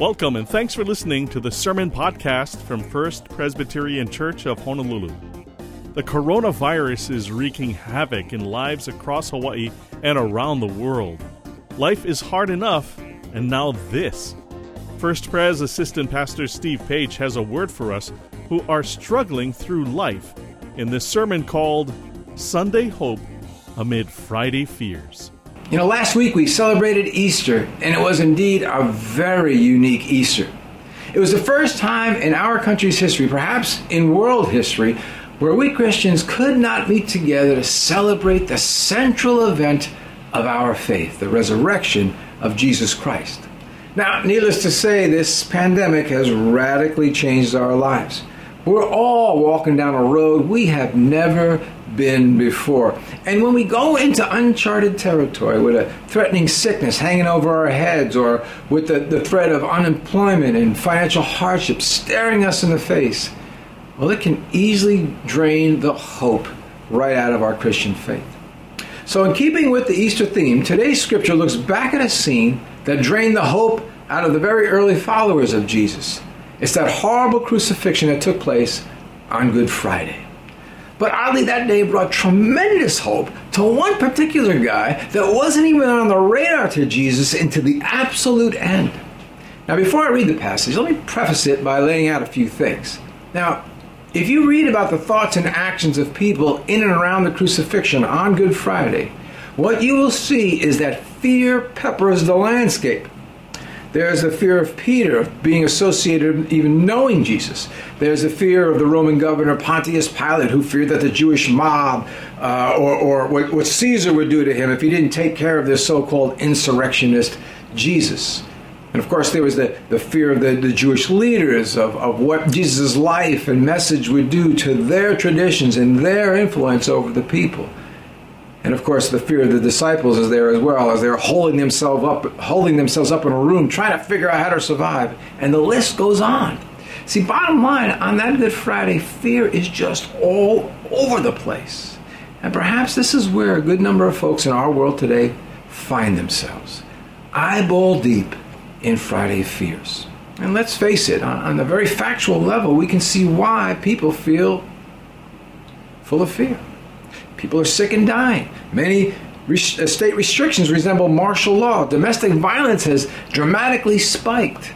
Welcome and thanks for listening to the Sermon Podcast from First Presbyterian Church of Honolulu. The coronavirus is wreaking havoc in lives across Hawaii and around the world. Life is hard enough, and now this. First Pres Assistant Pastor Steve Page has a word for us who are struggling through life in this sermon called Sunday Hope Amid Friday Fears. You know, last week we celebrated Easter, and it was indeed a very unique Easter. It was the first time in our country's history, perhaps in world history, where we Christians could not meet together to celebrate the central event of our faith, the resurrection of Jesus Christ. Now, needless to say, this pandemic has radically changed our lives. We're all walking down a road we have never been before. And when we go into uncharted territory with a threatening sickness hanging over our heads or with the, the threat of unemployment and financial hardship staring us in the face, well, it can easily drain the hope right out of our Christian faith. So, in keeping with the Easter theme, today's scripture looks back at a scene that drained the hope out of the very early followers of Jesus. It's that horrible crucifixion that took place on Good Friday. But oddly, that day brought tremendous hope to one particular guy that wasn't even on the radar to Jesus into the absolute end. Now, before I read the passage, let me preface it by laying out a few things. Now, if you read about the thoughts and actions of people in and around the crucifixion on Good Friday, what you will see is that fear peppers the landscape. There's the fear of Peter of being associated, even knowing Jesus. There's the fear of the Roman governor Pontius Pilate, who feared that the Jewish mob uh, or, or what, what Caesar would do to him if he didn't take care of this so called insurrectionist Jesus. And of course, there was the, the fear of the, the Jewish leaders of, of what Jesus' life and message would do to their traditions and their influence over the people. And of course, the fear of the disciples is there as well, as they're holding themselves up, holding themselves up in a room, trying to figure out how to survive. And the list goes on. See, bottom line, on that Good Friday, fear is just all over the place. And perhaps this is where a good number of folks in our world today find themselves, eyeball deep in Friday fears. And let's face it, on, on the very factual level, we can see why people feel full of fear. People are sick and dying. Many uh, state restrictions resemble martial law. Domestic violence has dramatically spiked.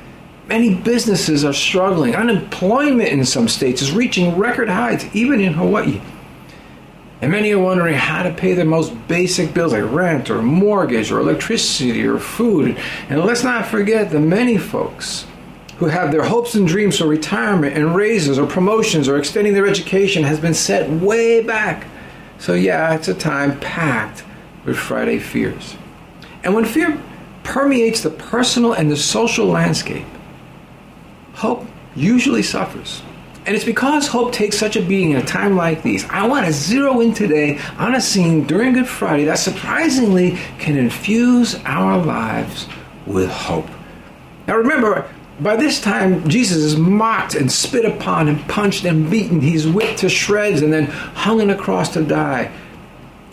Many businesses are struggling. Unemployment in some states is reaching record heights, even in Hawaii. And many are wondering how to pay their most basic bills like rent or mortgage or electricity or food. And let's not forget the many folks who have their hopes and dreams for retirement and raises or promotions or extending their education has been set way back so, yeah, it's a time packed with Friday fears. And when fear permeates the personal and the social landscape, hope usually suffers. And it's because hope takes such a beating in a time like these. I want to zero in today on a scene during Good Friday that surprisingly can infuse our lives with hope. Now remember, by this time, Jesus is mocked and spit upon and punched and beaten. He's whipped to shreds and then hung on a cross to die.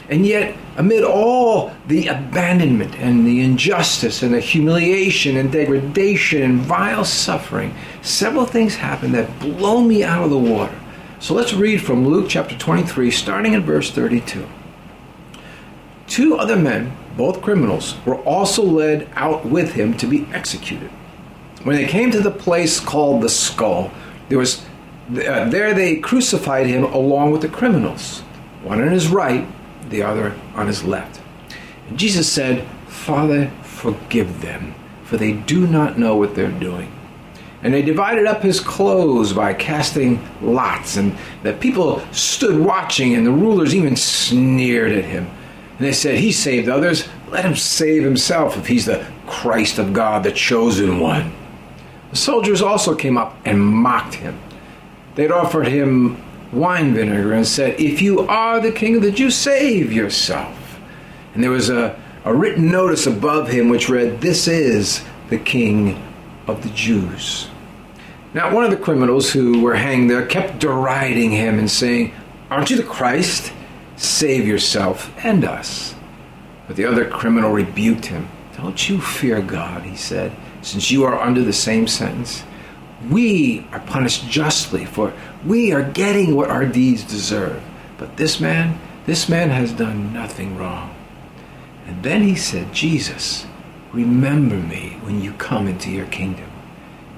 And yet, amid all the abandonment and the injustice and the humiliation and degradation and vile suffering, several things happen that blow me out of the water. So let's read from Luke chapter 23, starting in verse 32. Two other men, both criminals, were also led out with him to be executed. When they came to the place called the skull, there was uh, there they crucified him along with the criminals, one on his right, the other on his left. And Jesus said, Father, forgive them, for they do not know what they're doing. And they divided up his clothes by casting lots, and the people stood watching, and the rulers even sneered at him. And they said, He saved others, let him save himself if he's the Christ of God, the chosen one. Soldiers also came up and mocked him. They'd offered him wine vinegar and said, If you are the king of the Jews, save yourself. And there was a, a written notice above him which read, This is the king of the Jews. Now, one of the criminals who were hanged there kept deriding him and saying, Aren't you the Christ? Save yourself and us. But the other criminal rebuked him. Don't you fear God, he said since you are under the same sentence. We are punished justly, for we are getting what our deeds deserve. But this man, this man has done nothing wrong. And then he said, Jesus, remember me when you come into your kingdom.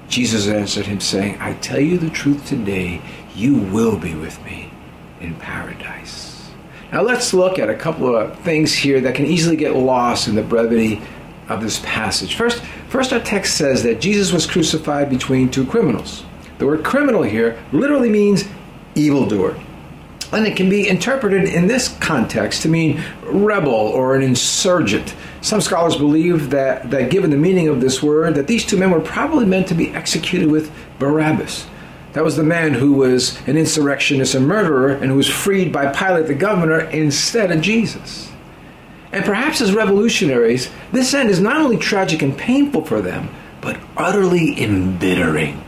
Jesus answered him, saying, I tell you the truth today, you will be with me in paradise. Now let's look at a couple of things here that can easily get lost in the brevity of this passage. First, first our text says that Jesus was crucified between two criminals. The word criminal here literally means evildoer. And it can be interpreted in this context to mean rebel or an insurgent. Some scholars believe that, that given the meaning of this word, that these two men were probably meant to be executed with Barabbas. That was the man who was an insurrectionist and murderer and who was freed by Pilate the governor instead of Jesus. And perhaps as revolutionaries, this end is not only tragic and painful for them, but utterly embittering.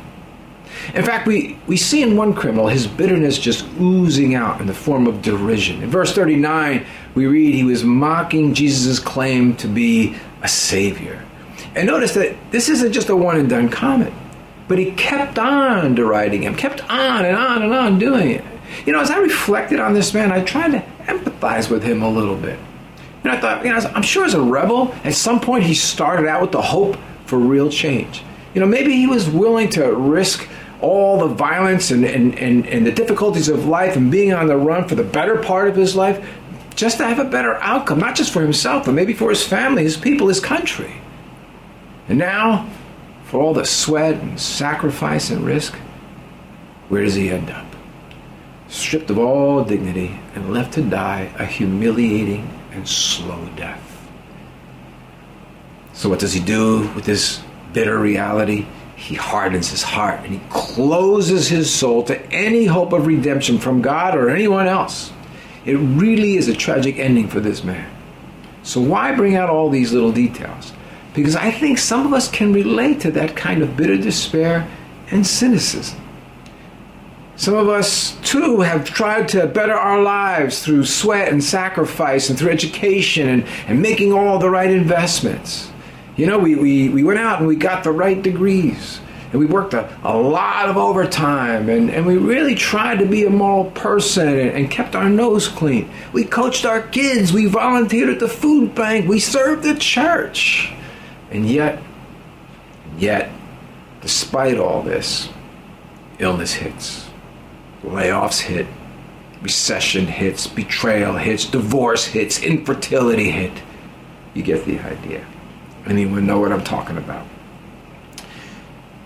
In fact, we, we see in one criminal his bitterness just oozing out in the form of derision. In verse 39, we read he was mocking Jesus' claim to be a savior. And notice that this isn't just a one and done comment, but he kept on deriding him, kept on and on and on doing it. You know, as I reflected on this man, I tried to empathize with him a little bit. Know, I thought, you know, I'm sure as a rebel, at some point he started out with the hope for real change. You know, maybe he was willing to risk all the violence and, and, and, and the difficulties of life and being on the run for the better part of his life just to have a better outcome, not just for himself, but maybe for his family, his people, his country. And now, for all the sweat and sacrifice and risk, where does he end up? Stripped of all dignity and left to die a humiliating and slow death. So, what does he do with this bitter reality? He hardens his heart and he closes his soul to any hope of redemption from God or anyone else. It really is a tragic ending for this man. So, why bring out all these little details? Because I think some of us can relate to that kind of bitter despair and cynicism. Some of us, too, have tried to better our lives through sweat and sacrifice and through education and, and making all the right investments. You know, we, we, we went out and we got the right degrees and we worked a, a lot of overtime and, and we really tried to be a moral person and, and kept our nose clean. We coached our kids, we volunteered at the food bank, we served the church. And yet, yet, despite all this, illness hits layoffs hit, recession hits, betrayal hits, divorce hits, infertility hit. You get the idea. Anyone know what I'm talking about?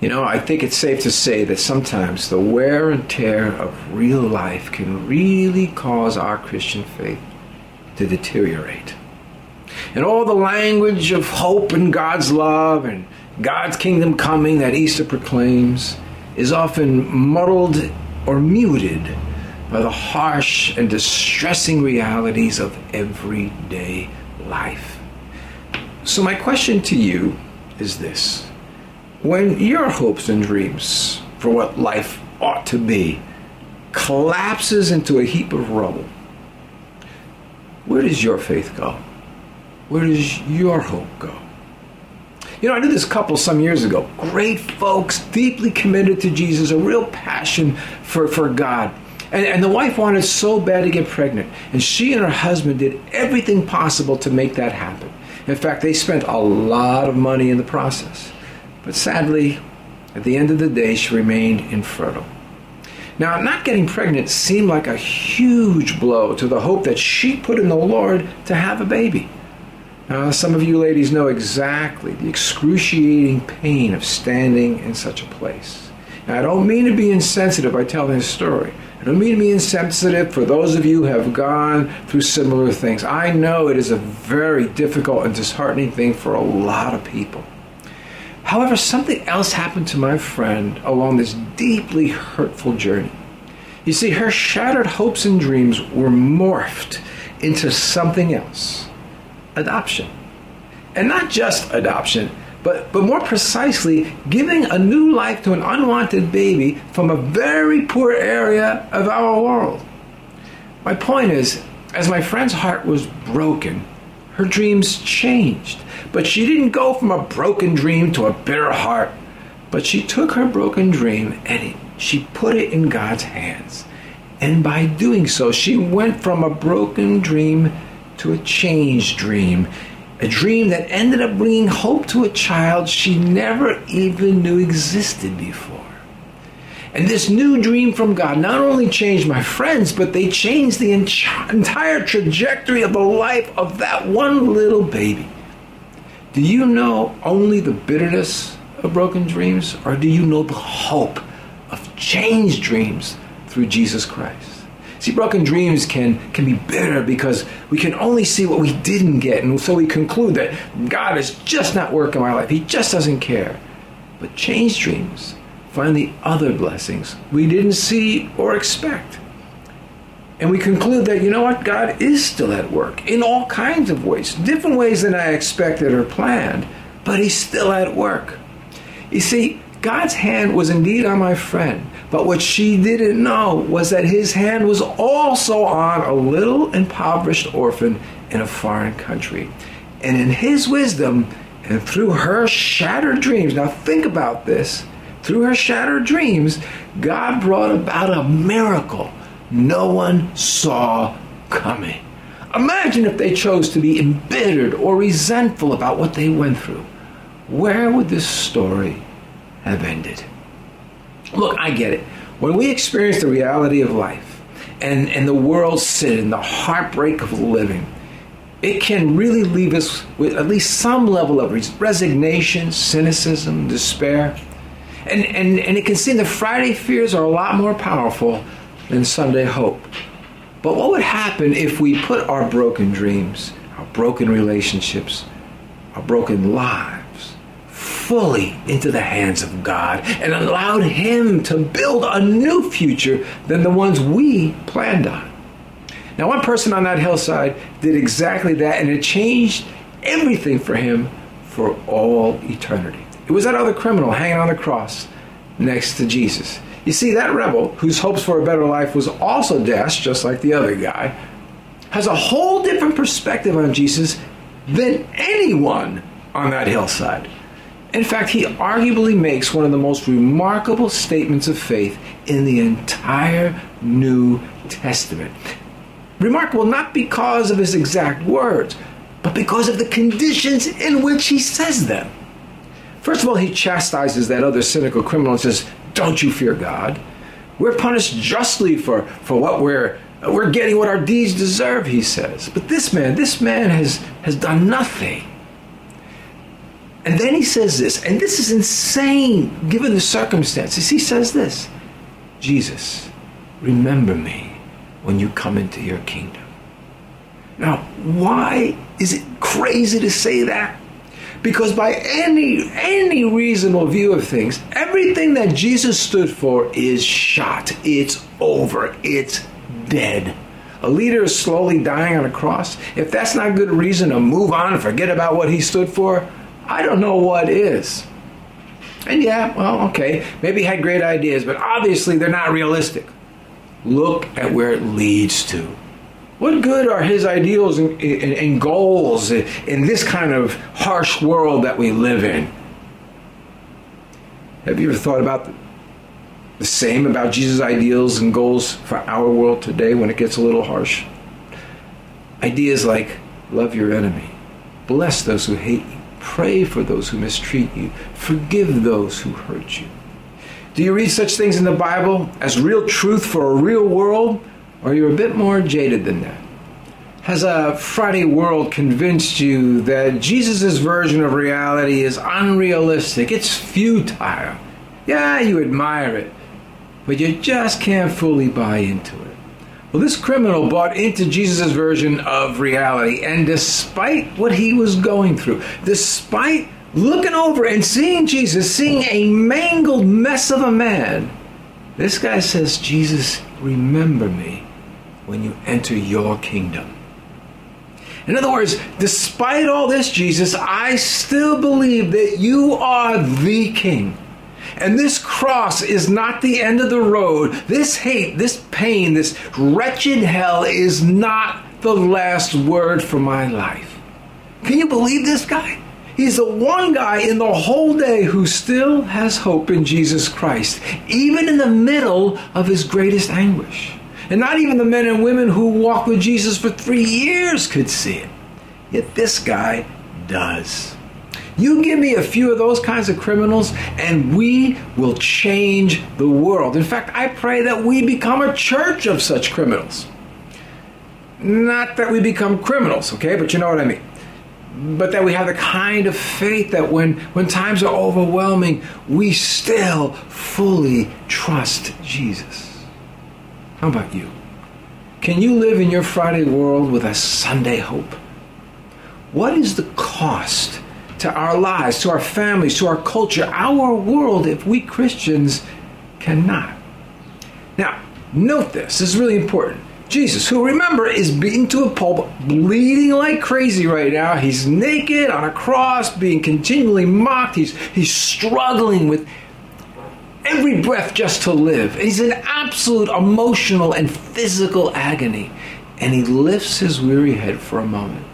You know, I think it's safe to say that sometimes the wear and tear of real life can really cause our Christian faith to deteriorate. And all the language of hope and God's love and God's kingdom coming that Easter proclaims is often muddled or muted by the harsh and distressing realities of everyday life. So, my question to you is this When your hopes and dreams for what life ought to be collapses into a heap of rubble, where does your faith go? Where does your hope go? You know, I knew this couple some years ago. Great folks, deeply committed to Jesus, a real passion for, for God. And, and the wife wanted so bad to get pregnant. And she and her husband did everything possible to make that happen. In fact, they spent a lot of money in the process. But sadly, at the end of the day, she remained infertile. Now, not getting pregnant seemed like a huge blow to the hope that she put in the Lord to have a baby. Now, some of you ladies know exactly the excruciating pain of standing in such a place. Now, I don't mean to be insensitive by telling this story. I don't mean to be insensitive for those of you who have gone through similar things. I know it is a very difficult and disheartening thing for a lot of people. However, something else happened to my friend along this deeply hurtful journey. You see, her shattered hopes and dreams were morphed into something else adoption. And not just adoption, but, but more precisely, giving a new life to an unwanted baby from a very poor area of our world. My point is, as my friend's heart was broken, her dreams changed. But she didn't go from a broken dream to a bitter heart. But she took her broken dream and she put it in God's hands. And by doing so, she went from a broken dream to a changed dream. A dream that ended up bringing hope to a child she never even knew existed before. And this new dream from God not only changed my friends, but they changed the entire trajectory of the life of that one little baby. Do you know only the bitterness of broken dreams, or do you know the hope of changed dreams through Jesus Christ? See, broken dreams can, can be bitter because we can only see what we didn't get, and so we conclude that God is just not working my life. He just doesn't care. But changed dreams find the other blessings we didn't see or expect. And we conclude that, you know what, God is still at work in all kinds of ways, different ways than I expected or planned, but He's still at work. You see, God's hand was indeed on my friend, but what she didn't know was that His hand was also on a little impoverished orphan in a foreign country. And in His wisdom, and through her shattered dreams, now think about this through her shattered dreams, God brought about a miracle no one saw coming. Imagine if they chose to be embittered or resentful about what they went through. Where would this story have ended? Look, I get it. When we experience the reality of life and, and the world sin and the heartbreak of living, it can really leave us with at least some level of resignation, cynicism, despair. And, and, and it can seem that Friday fears are a lot more powerful than Sunday hope. But what would happen if we put our broken dreams, our broken relationships, our broken lives fully into the hands of God and allowed Him to build a new future than the ones we planned on? Now, one person on that hillside did exactly that, and it changed everything for him for all eternity. It was that other criminal hanging on the cross next to Jesus. You see, that rebel, whose hopes for a better life was also dashed, just like the other guy, has a whole different perspective on Jesus than anyone on that hillside. In fact, he arguably makes one of the most remarkable statements of faith in the entire New Testament. Remarkable not because of his exact words, but because of the conditions in which he says them. First of all, he chastises that other cynical criminal and says, Don't you fear God? We're punished justly for, for what we're we're getting what our deeds deserve, he says. But this man, this man has, has done nothing. And then he says this, and this is insane given the circumstances. He says this Jesus, remember me when you come into your kingdom. Now, why is it crazy to say that? Because by any any reasonable view of things, everything that Jesus stood for is shot. It's over. It's dead. A leader is slowly dying on a cross. If that's not good reason to move on and forget about what he stood for, I don't know what is. And yeah, well, okay, maybe he had great ideas, but obviously they're not realistic. Look at where it leads to. What good are his ideals and, and, and goals in this kind of harsh world that we live in? Have you ever thought about the same about Jesus' ideals and goals for our world today when it gets a little harsh? Ideas like love your enemy, bless those who hate you, pray for those who mistreat you, forgive those who hurt you. Do you read such things in the Bible as real truth for a real world? Or are you're a bit more jaded than that? Has a Friday world convinced you that Jesus' version of reality is unrealistic? It's futile. Yeah, you admire it, but you just can't fully buy into it. Well, this criminal bought into Jesus' version of reality, and despite what he was going through, despite looking over and seeing Jesus, seeing a mangled mess of a man, this guy says, Jesus, remember me when you enter your kingdom. In other words, despite all this, Jesus, I still believe that you are the king. And this cross is not the end of the road. This hate, this pain, this wretched hell is not the last word for my life. Can you believe this guy? He's the one guy in the whole day who still has hope in Jesus Christ, even in the middle of his greatest anguish. And not even the men and women who walked with Jesus for three years could see it. Yet this guy does. You give me a few of those kinds of criminals, and we will change the world. In fact, I pray that we become a church of such criminals. Not that we become criminals, okay, but you know what I mean. But that we have the kind of faith that when, when times are overwhelming, we still fully trust Jesus. How about you? Can you live in your Friday world with a Sunday hope? What is the cost to our lives, to our families, to our culture, our world if we Christians cannot? Now, note this, this is really important. Jesus, who remember is beaten to a pulp, bleeding like crazy right now. He's naked on a cross, being continually mocked. He's, he's struggling with every breath just to live. He's in absolute emotional and physical agony. And he lifts his weary head for a moment.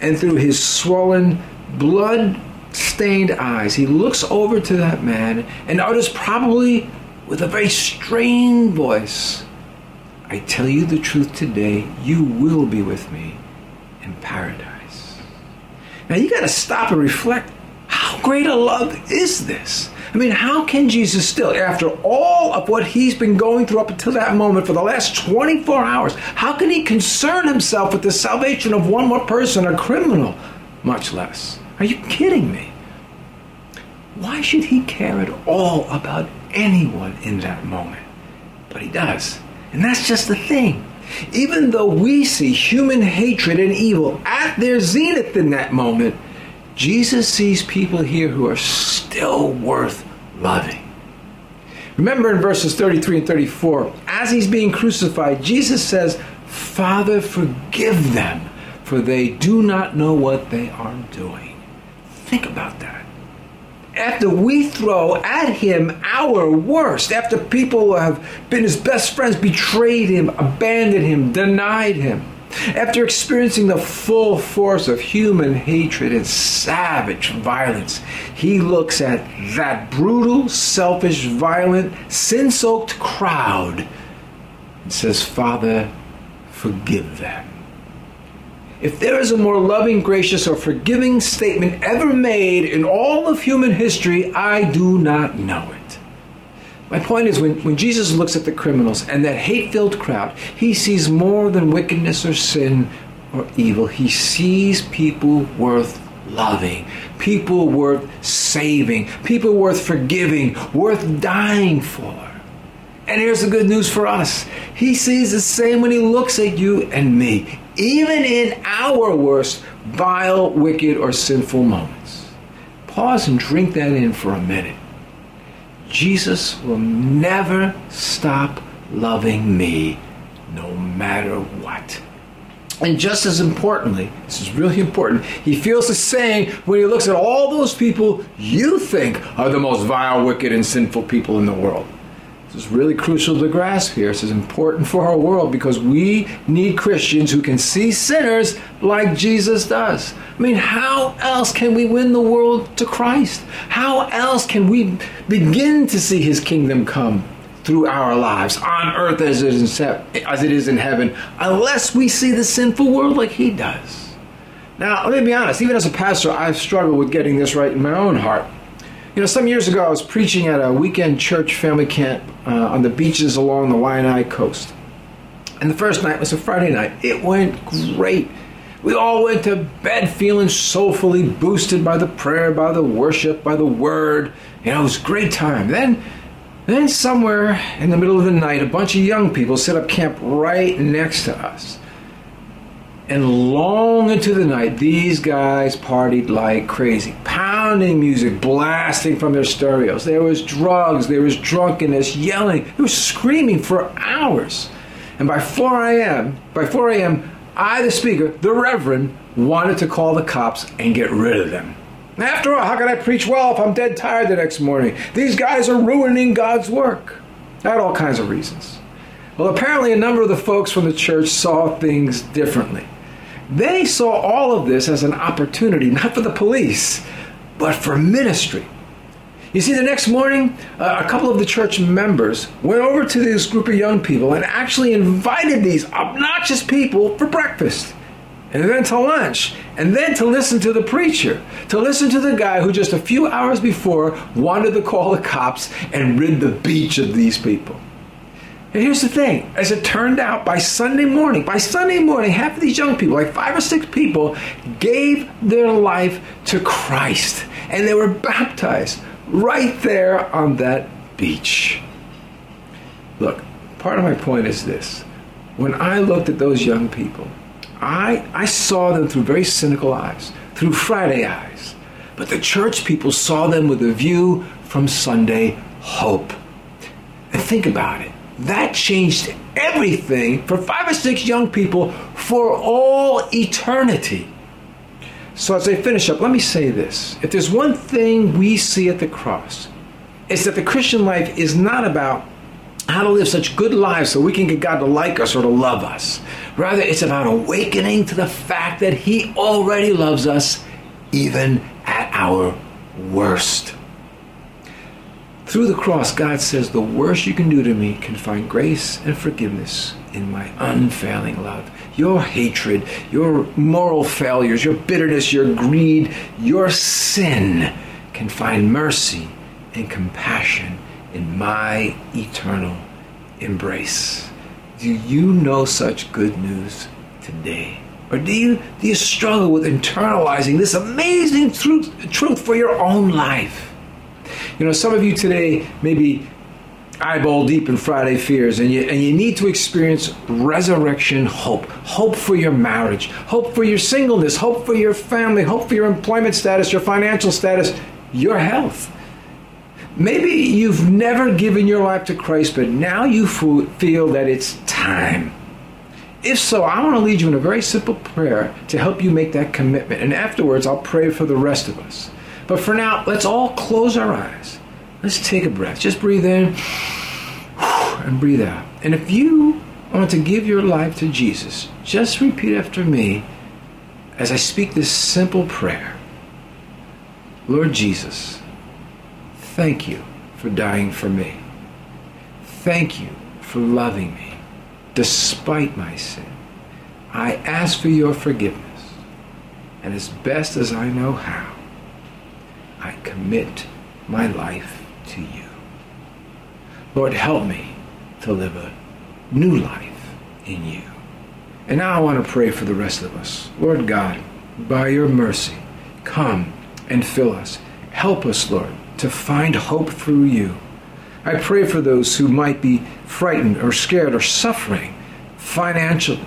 And through his swollen, blood stained eyes, he looks over to that man and utters, probably with a very strained voice, I tell you the truth today, you will be with me in paradise. Now you got to stop and reflect how great a love is this? I mean, how can Jesus still, after all of what he's been going through up until that moment for the last 24 hours, how can he concern himself with the salvation of one more person, a criminal, much less? Are you kidding me? Why should he care at all about anyone in that moment? But he does. And that's just the thing. Even though we see human hatred and evil at their zenith in that moment, Jesus sees people here who are still worth loving. Remember in verses 33 and 34, as he's being crucified, Jesus says, Father, forgive them, for they do not know what they are doing. Think about that after we throw at him our worst, after people who have been his best friends betrayed him, abandoned him, denied him, after experiencing the full force of human hatred and savage violence, he looks at that brutal, selfish, violent, sin soaked crowd and says, Father, forgive them. If there is a more loving, gracious, or forgiving statement ever made in all of human history, I do not know it. My point is, when, when Jesus looks at the criminals and that hate filled crowd, he sees more than wickedness or sin or evil. He sees people worth loving, people worth saving, people worth forgiving, worth dying for. And here's the good news for us He sees the same when He looks at you and me even in our worst, vile, wicked, or sinful moments. Pause and drink that in for a minute. Jesus will never stop loving me no matter what. And just as importantly, this is really important, he feels the same when he looks at all those people you think are the most vile, wicked, and sinful people in the world. This is really crucial to grasp here. This is important for our world because we need Christians who can see sinners like Jesus does. I mean, how else can we win the world to Christ? How else can we begin to see his kingdom come through our lives on earth as it is in, as it is in heaven unless we see the sinful world like he does? Now, let me be honest, even as a pastor, I've struggled with getting this right in my own heart. You know, some years ago, I was preaching at a weekend church family camp uh, on the beaches along the Waianae coast. And the first night was a Friday night. It went great. We all went to bed feeling soulfully boosted by the prayer, by the worship, by the word. You know, it was a great time. Then, then somewhere in the middle of the night, a bunch of young people set up camp right next to us. And long into the night, these guys partied like crazy. Pounding music, blasting from their stereos. There was drugs, there was drunkenness, yelling. They were screaming for hours. And by 4 a.m., by 4 a.m., I, the speaker, the Reverend, wanted to call the cops and get rid of them. After all, how can I preach well if I'm dead tired the next morning? These guys are ruining God's work. I had all kinds of reasons. Well, apparently, a number of the folks from the church saw things differently. They saw all of this as an opportunity, not for the police, but for ministry. You see, the next morning, uh, a couple of the church members went over to this group of young people and actually invited these obnoxious people for breakfast, and then to lunch, and then to listen to the preacher, to listen to the guy who just a few hours before wanted to call the cops and rid the beach of these people. And here's the thing as it turned out, by Sunday morning, by Sunday morning, half of these young people, like five or six people, gave their life to Christ. And they were baptized right there on that beach. Look, part of my point is this. When I looked at those young people, I, I saw them through very cynical eyes, through Friday eyes. But the church people saw them with a view from Sunday hope. And think about it that changed everything for five or six young people for all eternity. So, as I finish up, let me say this. If there's one thing we see at the cross, it's that the Christian life is not about how to live such good lives so we can get God to like us or to love us. Rather, it's about awakening to the fact that He already loves us even at our worst. Through the cross, God says, The worst you can do to me can find grace and forgiveness in my unfailing love. Your hatred, your moral failures, your bitterness, your greed, your sin can find mercy and compassion in my eternal embrace. Do you know such good news today? Or do you, do you struggle with internalizing this amazing truth, truth for your own life? You know, some of you today maybe eyeball deep in Friday fears, and you, and you need to experience resurrection hope. Hope for your marriage, hope for your singleness, hope for your family, hope for your employment status, your financial status, your health. Maybe you've never given your life to Christ, but now you feel that it's time. If so, I want to lead you in a very simple prayer to help you make that commitment. And afterwards, I'll pray for the rest of us. But for now, let's all close our eyes. Let's take a breath. Just breathe in and breathe out. And if you want to give your life to Jesus, just repeat after me as I speak this simple prayer Lord Jesus, thank you for dying for me. Thank you for loving me despite my sin. I ask for your forgiveness. And as best as I know how, commit my life to you. Lord, help me to live a new life in you. And now I want to pray for the rest of us. Lord God, by your mercy, come and fill us. Help us, Lord, to find hope through you. I pray for those who might be frightened or scared or suffering financially,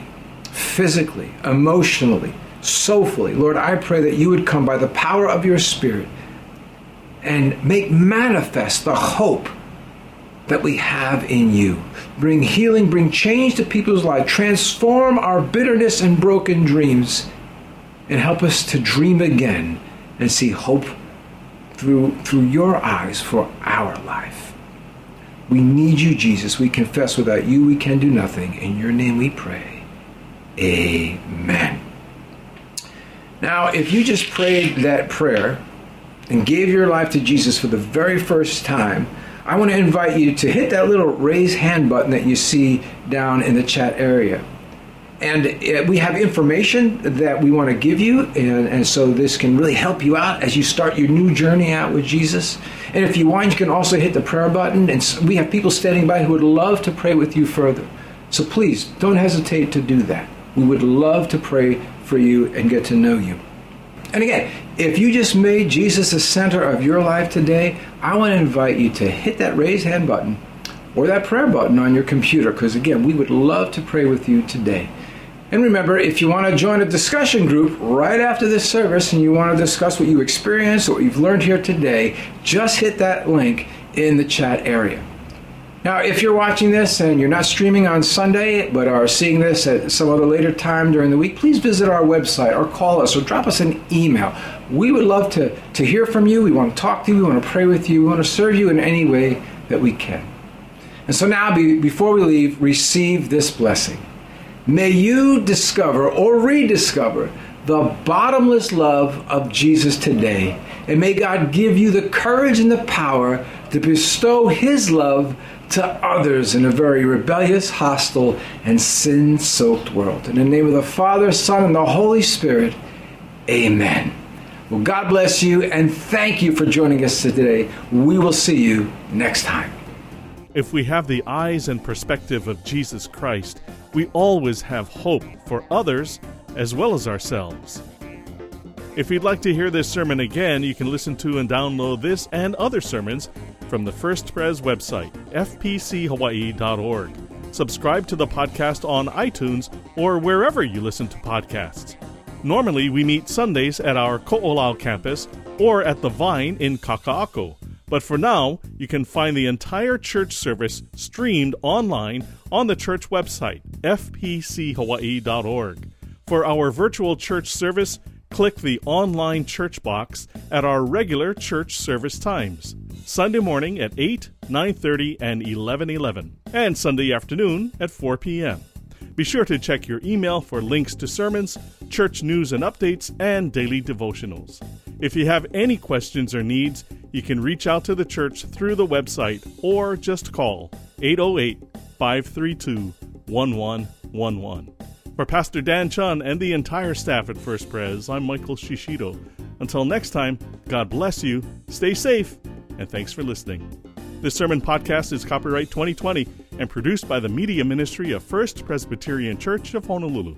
physically, emotionally, soulfully. Lord, I pray that you would come by the power of your Spirit and make manifest the hope that we have in you. Bring healing, bring change to people's lives, transform our bitterness and broken dreams, and help us to dream again and see hope through, through your eyes for our life. We need you, Jesus. We confess without you we can do nothing. In your name we pray. Amen. Now, if you just prayed that prayer, and gave your life to Jesus for the very first time, I want to invite you to hit that little raise hand button that you see down in the chat area. And uh, we have information that we want to give you, and, and so this can really help you out as you start your new journey out with Jesus. And if you want, you can also hit the prayer button, and we have people standing by who would love to pray with you further. So please don't hesitate to do that. We would love to pray for you and get to know you. And again, if you just made Jesus the center of your life today, I want to invite you to hit that raise hand button or that prayer button on your computer because, again, we would love to pray with you today. And remember, if you want to join a discussion group right after this service and you want to discuss what you experienced or what you've learned here today, just hit that link in the chat area. Now, if you're watching this and you're not streaming on Sunday, but are seeing this at some other later time during the week, please visit our website or call us or drop us an email. We would love to, to hear from you. We want to talk to you. We want to pray with you. We want to serve you in any way that we can. And so now, be, before we leave, receive this blessing. May you discover or rediscover the bottomless love of Jesus today. And may God give you the courage and the power to bestow His love to others in a very rebellious, hostile, and sin soaked world. In the name of the Father, Son, and the Holy Spirit, amen. Well, God bless you and thank you for joining us today. We will see you next time. If we have the eyes and perspective of Jesus Christ, we always have hope for others as well as ourselves. If you'd like to hear this sermon again, you can listen to and download this and other sermons from the First Pres website, fpchawaii.org. Subscribe to the podcast on iTunes or wherever you listen to podcasts. Normally, we meet Sundays at our Ko'olau campus or at the Vine in Kaka'ako. But for now, you can find the entire church service streamed online on the church website, fpchawaii.org. For our virtual church service, click the online church box at our regular church service times. Sunday morning at 8, 9:30 and 11:11, and Sunday afternoon at 4 p.m. Be sure to check your email for links to sermons, church news and updates, and daily devotionals. If you have any questions or needs, you can reach out to the church through the website or just call 808 532 1111. For Pastor Dan Chun and the entire staff at First Pres, I'm Michael Shishido. Until next time, God bless you, stay safe, and thanks for listening. This sermon podcast is copyright 2020 and produced by the Media Ministry of First Presbyterian Church of Honolulu.